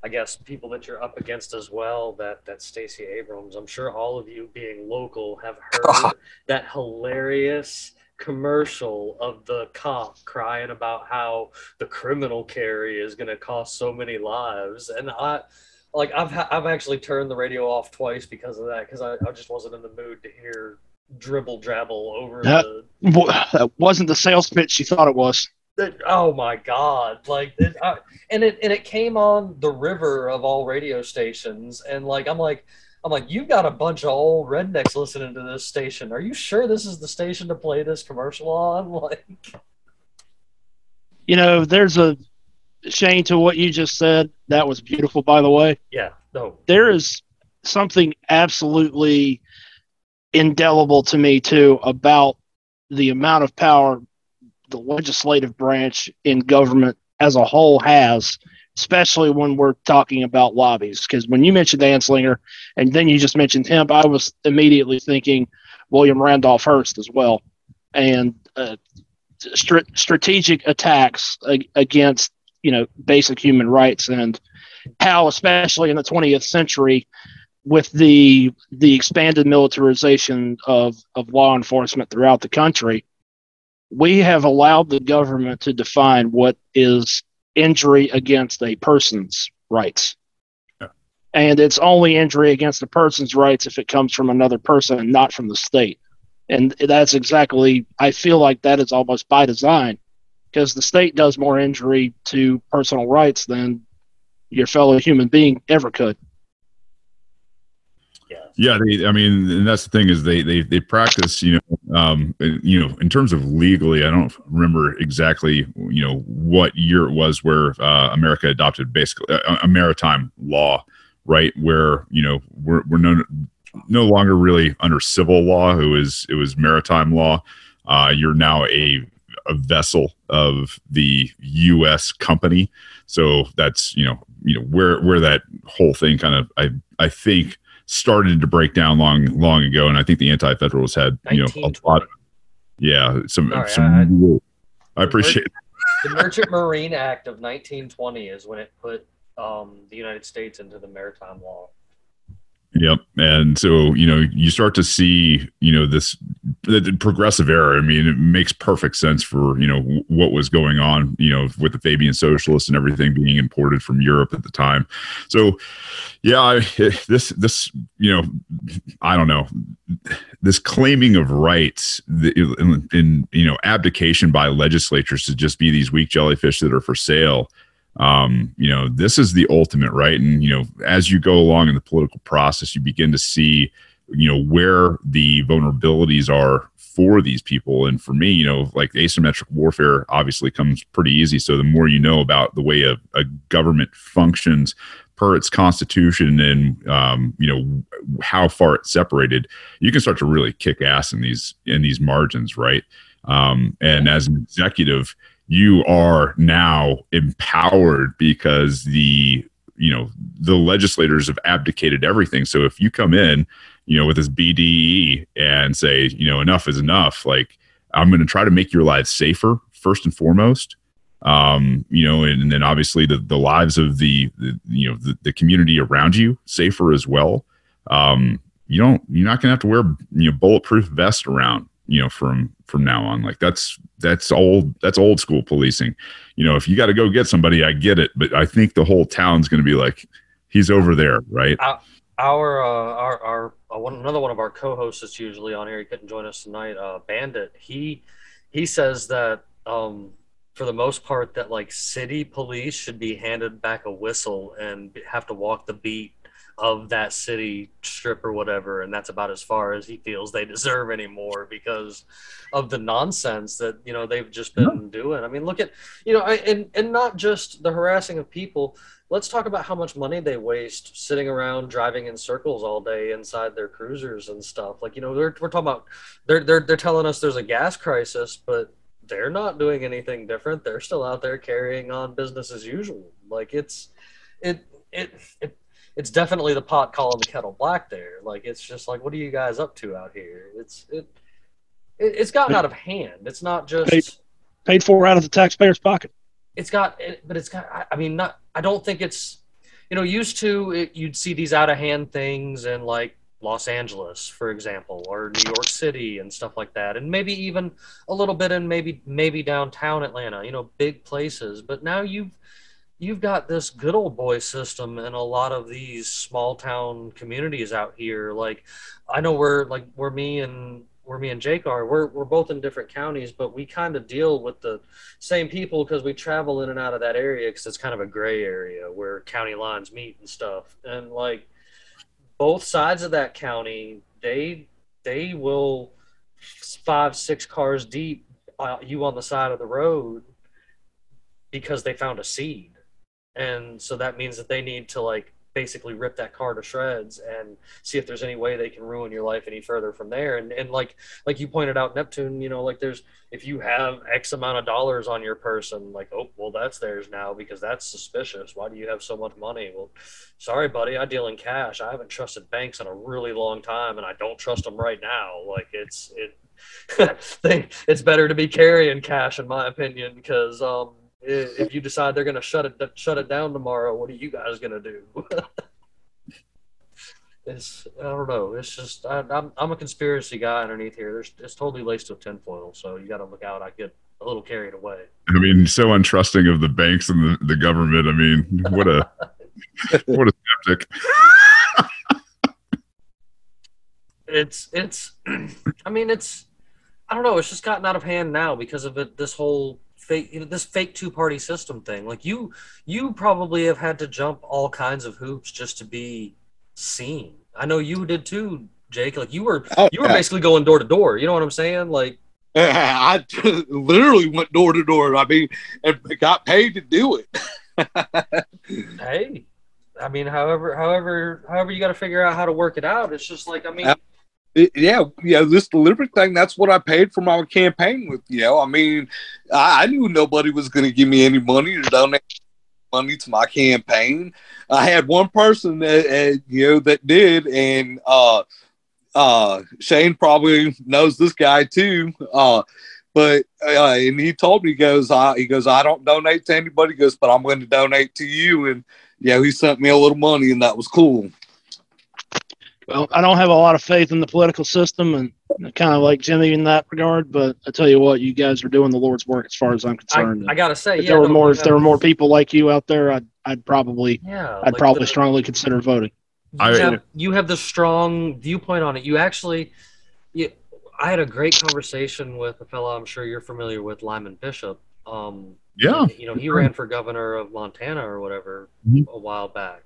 i guess people that you're up against as well that that stacey abrams i'm sure all of you being local have heard that hilarious commercial of the cop crying about how the criminal carry is going to cost so many lives. And i like I've ha- I've actually turned the radio off twice because of that because I, I just wasn't in the mood to hear dribble drabble over Yeah. the, That wasn't the sales pitch you thought it was. the oh my god like it, I, and it and it came on the river of all radio stations and like I'm like I'm like you've got a bunch of old rednecks listening to this station are you sure this is the station to play this commercial on like You know, there's a Shane to what you just said. That was beautiful, by the way. yeah no there is something absolutely indelible to me too about the amount of power the legislative branch in government as a whole has especially when we're talking about lobbies. Because when you mentioned anslinger and then you just mentioned hemp i was immediately thinking William Randolph Hearst as well, and uh, str- strategic attacks ag- against you know basic human rights and how, especially in the 20th century, with the the expanded militarization of of law enforcement throughout the country, we have allowed the government to define what is injury against a person's rights. Yeah. And it's only injury against a person's rights if it comes from another person, and not from the state. And that's exactly, I feel like that is almost by design because the state does more injury to personal rights than your fellow human being ever could. Yeah. They, I mean, and that's the thing is they they they practice, you know, um, you know, in terms of legally, I don't remember exactly, you know, what year it was where uh, America adopted basically a, a maritime law, right? Where you know we're we're no no longer really under civil law. It was it was maritime law. Uh, you're now a a vessel of the U.S. company, so that's you know you know where where that whole thing kind of I I think started to break down long long ago, and I think the anti-federalists had you know a lot. 1920. Yeah, some Sorry, some. I, appreciate. the Merchant Marine Act of 1920 is when it put um, the United States into the maritime law. Yep. And so, you know, you start to see, you know, this the, progressive era. I mean, it makes perfect sense for, you know, what was going on, you know, with the Fabian socialists and everything being imported from Europe at the time. So, yeah, I, this, this, you know, I don't know, this claiming of rights in, in, you know, abdication by legislatures to just be these weak jellyfish that are for sale um, you know, this is the ultimate, right? And you know, as you go along in the political process, you begin to see, you know, where the vulnerabilities are for these people. And for me, you know, like asymmetric warfare obviously comes pretty easy. So the more you know about the way a, a government functions per its constitution and um, you know how far it's separated, you can start to really kick ass in these in these margins, right? Um, and as an executive, you are now empowered because the you know the legislators have abdicated everything. So if you come in you know with this bde and say you know enough is enough like i'm going to try to make your lives safer first and foremost. Um you know and, and then obviously the the lives of the, the you know the, the community around you safer as well. Um you don't you're not going to have to wear you know bulletproof vest around you know from from now on like that's that's old that's old school policing you know if you got to go get somebody i get it but i think the whole town's going to be like he's over there right Our uh, our our uh, one, another one of our co-hosts that's usually on here. He couldn't join us tonight. Uh, Bandit. He he says that um, for the most part that like city police should be handed back a whistle and have to walk the beat of that city strip or whatever and that's about as far as he feels they deserve anymore because of the nonsense that you know they've just been doing. I mean look at you know I, and and not just the harassing of people. Let's talk about how much money they waste sitting around driving in circles all day inside their cruisers and stuff. Like you know we're talking about they're, they're they're telling us there's a gas crisis but they're not doing anything different. They're still out there carrying on business as usual. Like it's it it, it it's definitely the pot calling the kettle black there. Like it's just like, what are you guys up to out here? It's it, it it's gotten out of hand. It's not just Paid- Paid for out of the taxpayer's pocket. it's got it, but it's got I- i mean not i don't think it's you know used to it, you'd see these out of hand things in like los angeles for example or new york city and stuff like that and maybe even a little bit in maybe maybe downtown atlanta you know big places but now you've you've got this good old boy system in a lot of these small town communities out here. Like i know where like where me and where me and jake are we're, we're both in different counties but we kind of deal with the same people because we travel in and out of that area because it's kind of a gray area where county lines meet and stuff. And like both sides of that county they they will five six cars deep uh, you on the side of the road because they found a seed and so that means that they need to like basically rip that car to shreds and see if there's any way they can ruin your life any further from there. And and like like you pointed out, Neptune, you know, like there's if you have X amount of dollars on your person, like oh well that's theirs now because that's suspicious. Why do you have so much money? Well, sorry, buddy, I deal in cash. I haven't trusted banks in a really long time, and I don't trust them right now. Like it's it. they, it's better to be carrying cash, in my opinion, because um, Eh, if you decide they're going to shut it shut it down tomorrow, what are you guys going to do? it's I don't know. It's just I, am I'm, I'm a conspiracy guy underneath here. There's it's totally laced with tinfoil, so you got to look out. I get a little carried away. I mean, so untrusting of the banks and the, the government. I mean, what a what a skeptic. it's it's I mean it's I don't know. It's just gotten out of hand now because of it. This whole fake, you know, this fake two party system thing. Like you, you probably have had to jump all kinds of hoops just to be seen. I know you did too, Jake. Like you were, Oh, you were yeah. basically going door to door. You know what I'm saying? Like, I literally went door to door. I mean, and got paid to do it. hey, I mean, however, however, however, you got to figure out how to work it out. It's just like, I mean, It- yeah, this delivery thing, that's what I paid for my campaign with. You know, I mean, I, I knew nobody was going to give me any money to donate money to my campaign. I had one person that, uh, you know, that did, and uh, uh, Shane probably knows this guy too. Uh, but uh, and he told me he goes, I, he goes, I don't donate to anybody. He goes, but I'm going to donate to you. And yeah, he sent me a little money, and that was cool. Well, I don't have a lot of faith in the political system, and kind of like Jimmy in that regard. But I tell you what, you guys are doing the Lord's work as far as I'm concerned. I gotta say, if yeah, there were no, more, if there were more people like you out there, I'd, I'd probably, yeah, I'd like probably the- strongly consider voting. you I- have you have the strong viewpoint on it. You actually, you, I had a great conversation with a fellow I'm sure you're familiar with, Lyman Bishop. Um, Yeah. you know, he ran for governor of Montana or whatever Mhm. a while back,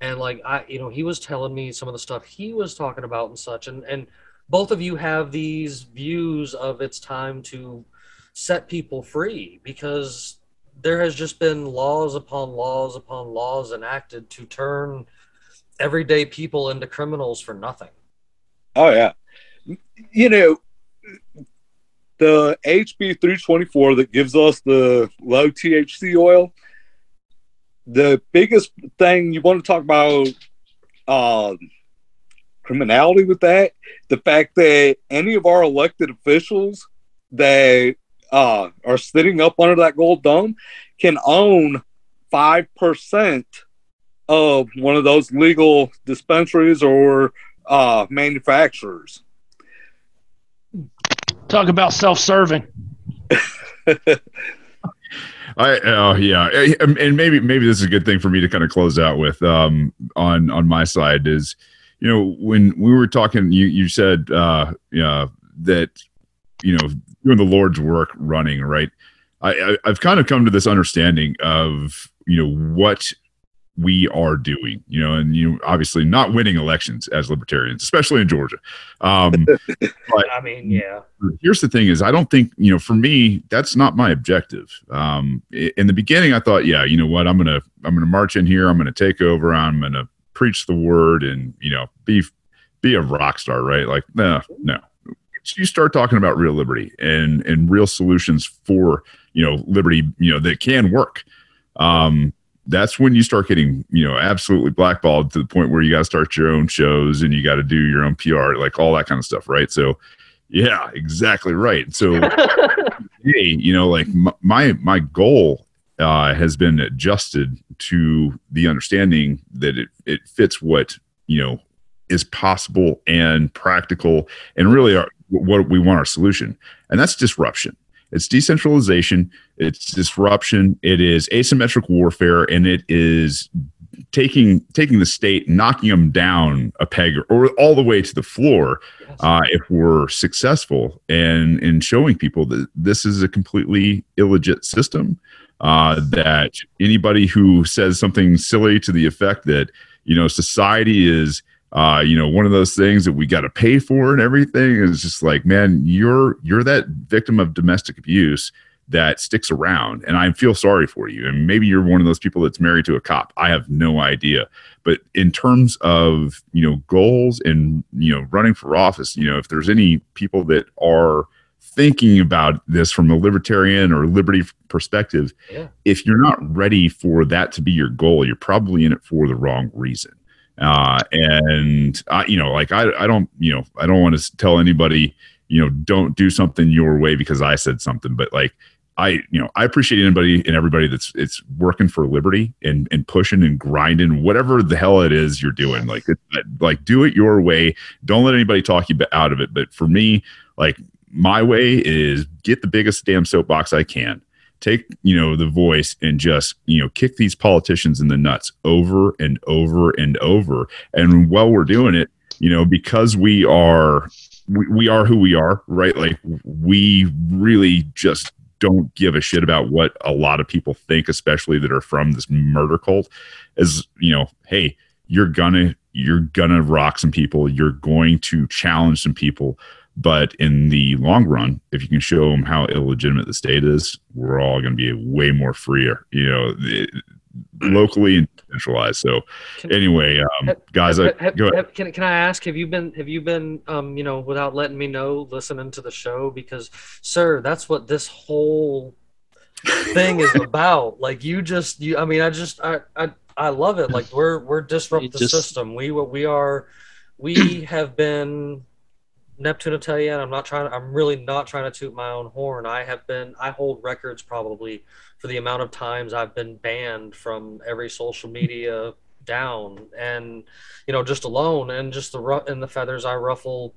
and like I, you know, he was telling me some of the stuff he was talking about and such, and and both of you have these views of it's time to set people free because there has just been laws upon laws upon laws enacted to turn everyday people into criminals for nothing. Oh yeah. You know, the HB 324 that gives us the low THC oil, the biggest thing you want to talk about um, criminality with that, the fact that any of our elected officials that uh, are sitting up under that gold dome can own 5% of one of those legal dispensaries or uh, manufacturers. Talk about self-serving. I oh yeah, Eh, and and maybe maybe this is a good thing for me to kind of close out with um on on my side is you know when we were talking you you said uh yeah that you know doing the Lord's work running right? I, I I've kind of come to this understanding of you know what we are doing you know and you obviously not winning elections as libertarians especially in Georgia. Um but I mean, yeah. here's the thing is i don't think you know for me that's not my objective. Um in the beginning i thought yeah you know what i'm gonna i'm gonna march in here i'm gonna take over i'm gonna preach the word and you know be be a rock star right? Like no no. Once you start talking about real liberty and and real solutions for you know liberty you know that can work um that's when you start getting you know absolutely blackballed to the point where you got to start your own shows and you got to do your own pr like all that kind of stuff right so yeah, exactly right. So, hey, you know, like my my goal uh, has been adjusted to the understanding that it it fits what you know is possible and practical, and really our, what we want our solution, and that's disruption. It's decentralization. It's disruption. It is asymmetric warfare, and it is taking taking the state, knocking them down a peg or all the way to the floor uh, if we're successful and in showing people that this is a completely illegit system uh, that anybody who says something silly to the effect that you know society is uh, you know one of those things that we got to pay for and everything is just like man you're you're that victim of domestic abuse that sticks around and i feel sorry for you and maybe you're one of those people that's married to a cop. I have no idea. But in terms of you know goals and you know running for office you know if there's any people that are thinking about this from a libertarian or liberty perspective Yeah. if you're not ready for that to be your goal you're probably in it for the wrong reason uh, and I, you know, like I, I don't, you know, I don't want to tell anybody, you know, don't do something your way because I said something, but like I, you know, I appreciate anybody and everybody that's it's working for liberty and and pushing and grinding whatever the hell it is you're doing. Like, it, like do it your way. Don't let anybody talk you out of it. But for me, like my way is get the biggest damn soapbox I can take you know the voice and just you know kick these politicians in the nuts over and over and over. And while we're doing it you know because we are we, we are who we are right? Like we really just don't give a shit about what a lot of people think especially that are from this murder cult is you know hey you're gonna you're gonna rock some people. You're going to challenge some people but in the long run, if you can show them how illegitimate the state is, we're all going to be way more freer, you know, the- locally and centralized. So Can- anyway, um, Have- guys, I, have- have- go ahead. have- can, can I ask, have you been, have you been, um, you know, without letting me know, listening to the show? Because, sir, that's what this whole thing is about. Like, you just, you, I mean, I just, I, I, I love it. Like, we're, we're disrupt You the just- system. We, we are, we have been, Neptune will tell you, and I'm not trying, I'm really not trying to toot my own horn. I have been, I hold records probably for the amount of times I've been banned from every social media down and you know just alone and just the and the feathers I ruffle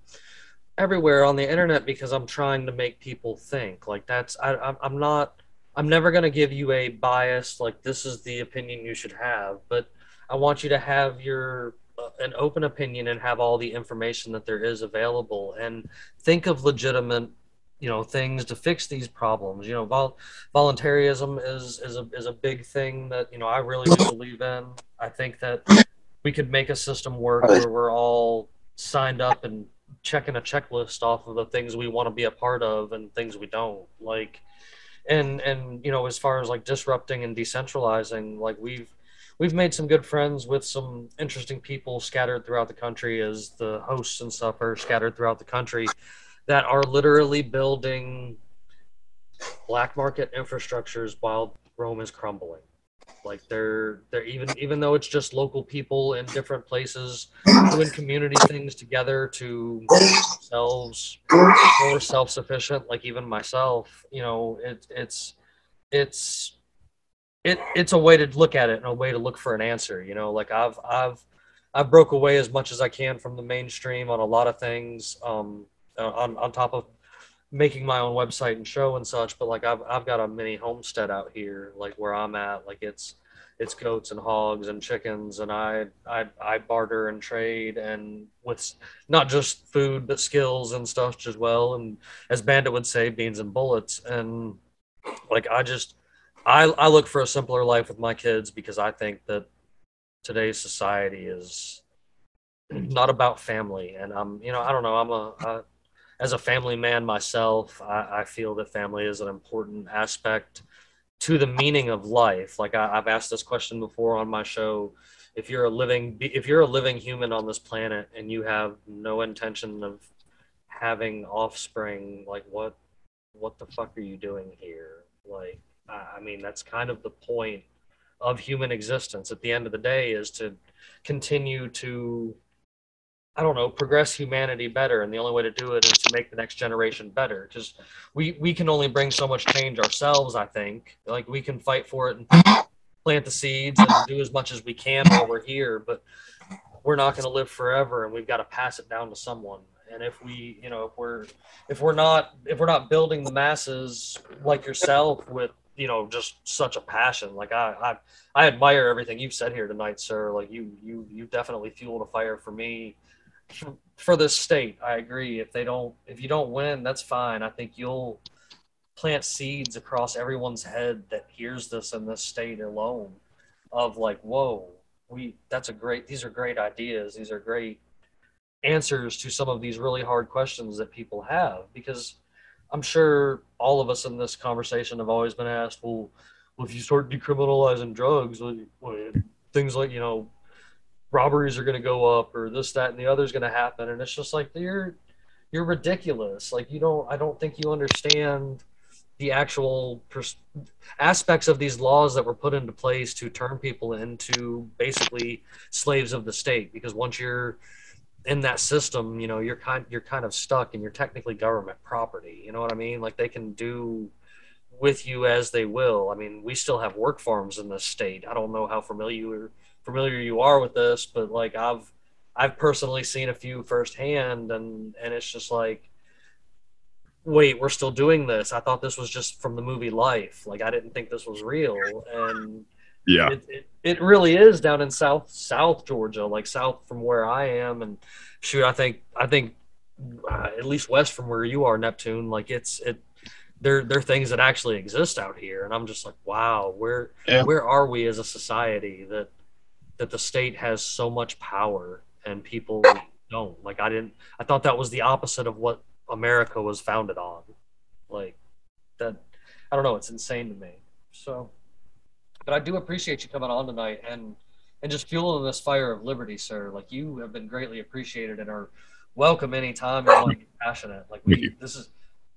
everywhere on the internet because I'm trying to make people think like that's I I'm, not I'm never going to give you a biased like this is the opinion you should have but I want you to have your an open opinion and have all the information that there is available and think of legitimate you know things to fix these problems. You know vol- voluntarism is is a is a big thing that you know I really do believe in. I think that we could make a system work where we're all signed up and checking a checklist off of the things we want to be a part of and things we don't like and and you know as far as like disrupting and decentralizing like we've we've made some good friends with some interesting people scattered throughout the country as the hosts and stuff are scattered throughout the country that are literally building black market infrastructures while Rome is crumbling. Like they're they're even even though it's just local people in different places doing community things together to themselves more self-sufficient. Like even myself, you know, it, it's it's it it's a way to look at it and a way to look for an answer. You know, like I've I've I've broke away as much as I can from the mainstream on a lot of things. Um, uh, on on top of making my own website and show and such but like I've, I've got a mini homestead out here like where i'm at like it's it's goats and hogs and chickens and i i, I barter and trade and with not just food but skills and stuff as well and as bandit would say beans and bullets and like i just i i look for a simpler life with my kids because i think that today's society is not about family and i'm you know i don't know i'm a as a family man myself, I, I feel that family is an important aspect to the meaning of life. Like I, I've asked this question before on my show. If you're a living, if you're a living human on this planet and you have no intention of having offspring, like what, what the fuck are you doing here? Like, I, mean, that's kind of the point of human existence. At the end of the day, is to continue to I don't know, progress humanity better. And the only way to do it is to make the next generation better. Because we, we can only bring so much change ourselves, I think. Like we can fight for it and plant the seeds and do as much as we can while we're here, but we're not going to live forever and we've got to pass it down to someone. And if we, you know, if we're if we're not if we're not building the masses like yourself with, you know, just such a passion, like I I I admire everything you've said here tonight, sir. Like you you you definitely fueled a fire for me for, for this state. I agree. If they don't, if you don't win, that's fine. I think you'll plant seeds across everyone's head that hears this in this state alone of like, whoa, we, that's a great, these are great ideas. These are great answers to some of these really hard questions that people have because I'm sure all of us in this conversation have always been asked, well, well if you start decriminalizing drugs, well, things like you know, robberies are going to go up, or this, that, and the other is going to happen, and it's just like you're you're ridiculous. Like you don't, I don't think you understand the actual pers- aspects of these laws that were put into place to turn people into basically slaves of the state. Because once you're in that system, you know, you're kind you're kind of stuck and you're technically government property. You know what I mean? Like they can do with you as they will. I mean, we still have work farms in this state. I don't know how familiar familiar you are with this, but like I've I've personally seen a few firsthand and and it's just like wait, we're still doing this. I thought this was just from the movie Life. Like I didn't think this was real and Yeah. it, it, it really is down in south south georgia like south from where i am. And shoot i think i think uh, at least west from where you are neptune like it's it there there are things that actually exist out here. And i'm just like wow where Yeah. where are we as a society that that the state has so much power and people don't? Like i didn't i thought that was the opposite of what america was founded on. Like that i don't know it's insane to me. So but I do appreciate you coming on tonight and and just fueling this fire of liberty, sir. Like you have been greatly appreciated and are welcome anytime you want to get passionate. Like we, this is,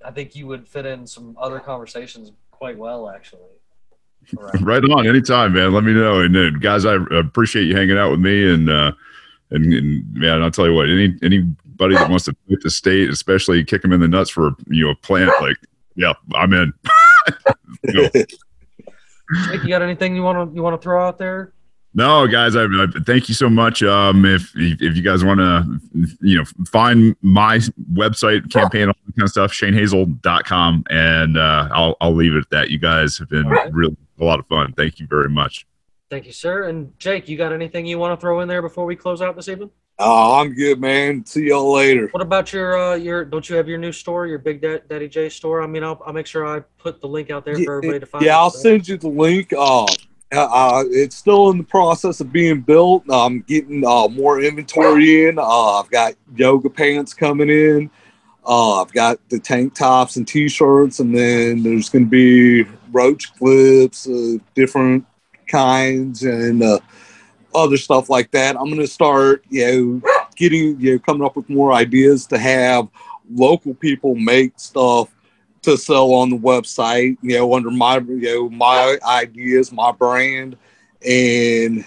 I think you would fit in some other conversations quite well, actually. Around- Right on. Anytime, man. Let me know. And uh, guys, I appreciate you hanging out with me. And uh, and, and man, I'll tell you what. Any anybody that wants to quit the state, especially kick them in the nuts for you know a plant, like yeah, I'm in. Jake, you got anything you want to you want to throw out there? No, guys, I, I thank you so much. Um, if if you guys want to, you know, find my website, campaign, all that kind of stuff, shanehazel.com, and uh, I'll I'll leave it at that. You guys have been right. really a lot of fun. Thank you very much. Thank you, sir. And Jake, you got anything you want to throw in there before we close out this evening? Oh, I'm good, man. See y'all later. What about your uh your don't you have your new store, your Big Da- Daddy J store? I mean, I'll I'll make sure I put the link out there for everybody to find. Yeah, it, I'll so- send you the link. Uh, uh, uh, it's still in the process of being built. I'm getting uh, more inventory in. Uh, I've got yoga pants coming in. Uh, I've got the tank tops and t-shirts, and then there's going to be roach clips, uh, different kinds, and uh, other stuff like that. I'm going to start, you know, getting, you know, coming up with more ideas to have local people make stuff to sell on the website, you know, under my you know my ideas, my brand, and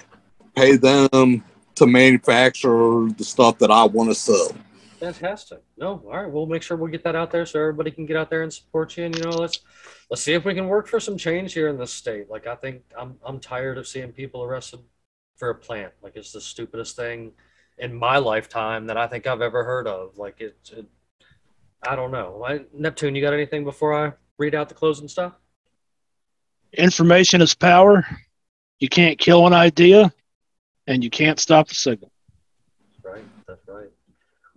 pay them to manufacture the stuff that I want to sell. Fantastic. No, all right. We'll make sure we'll get that out there so everybody can get out there and support you. And you know, let's let's see if we can work for some change here in this state. Like I think I'm I'm tired of seeing people arrested for a plant. Like it's the stupidest thing in my lifetime that I think I've ever heard of. Like it's it, I don't know. I, Neptune, you got anything before I read out the closing stuff? Information is power. You can't kill an idea, and you can't stop the signal.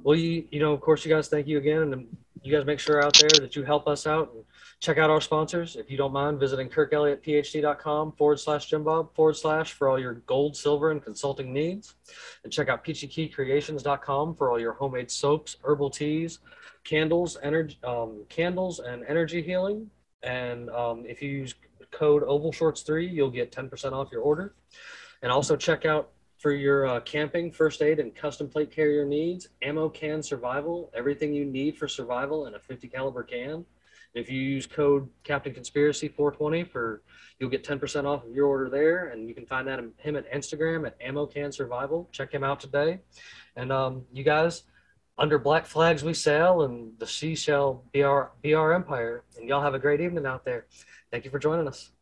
Well, you you know, of course, you guys, thank you again, and you guys make sure out there that you help us out and check out our sponsors. If you don't mind visiting kirkelliottphd.com forward slash jimbob forward slash for all your gold, silver, and consulting needs, and check out peachykicreations.com for all your homemade soaps, herbal teas, candles, energy, um, candles, and energy healing. And um, if you use code Oval Shorts three, you'll get ten percent off your order. And also check out for your uh, camping, first aid, and custom plate carrier needs. Ammo can survival, everything you need for survival in a 50 caliber can. If you use code Captain Conspiracy 420 for, you'll get 10% off of your order there, and you can find that him at Instagram at Ammo Can Survival. Check him out today, and um, you guys, under black flags we sail, and the sea shall be our be our empire. And y'all have a great evening out there. Thank you for joining us.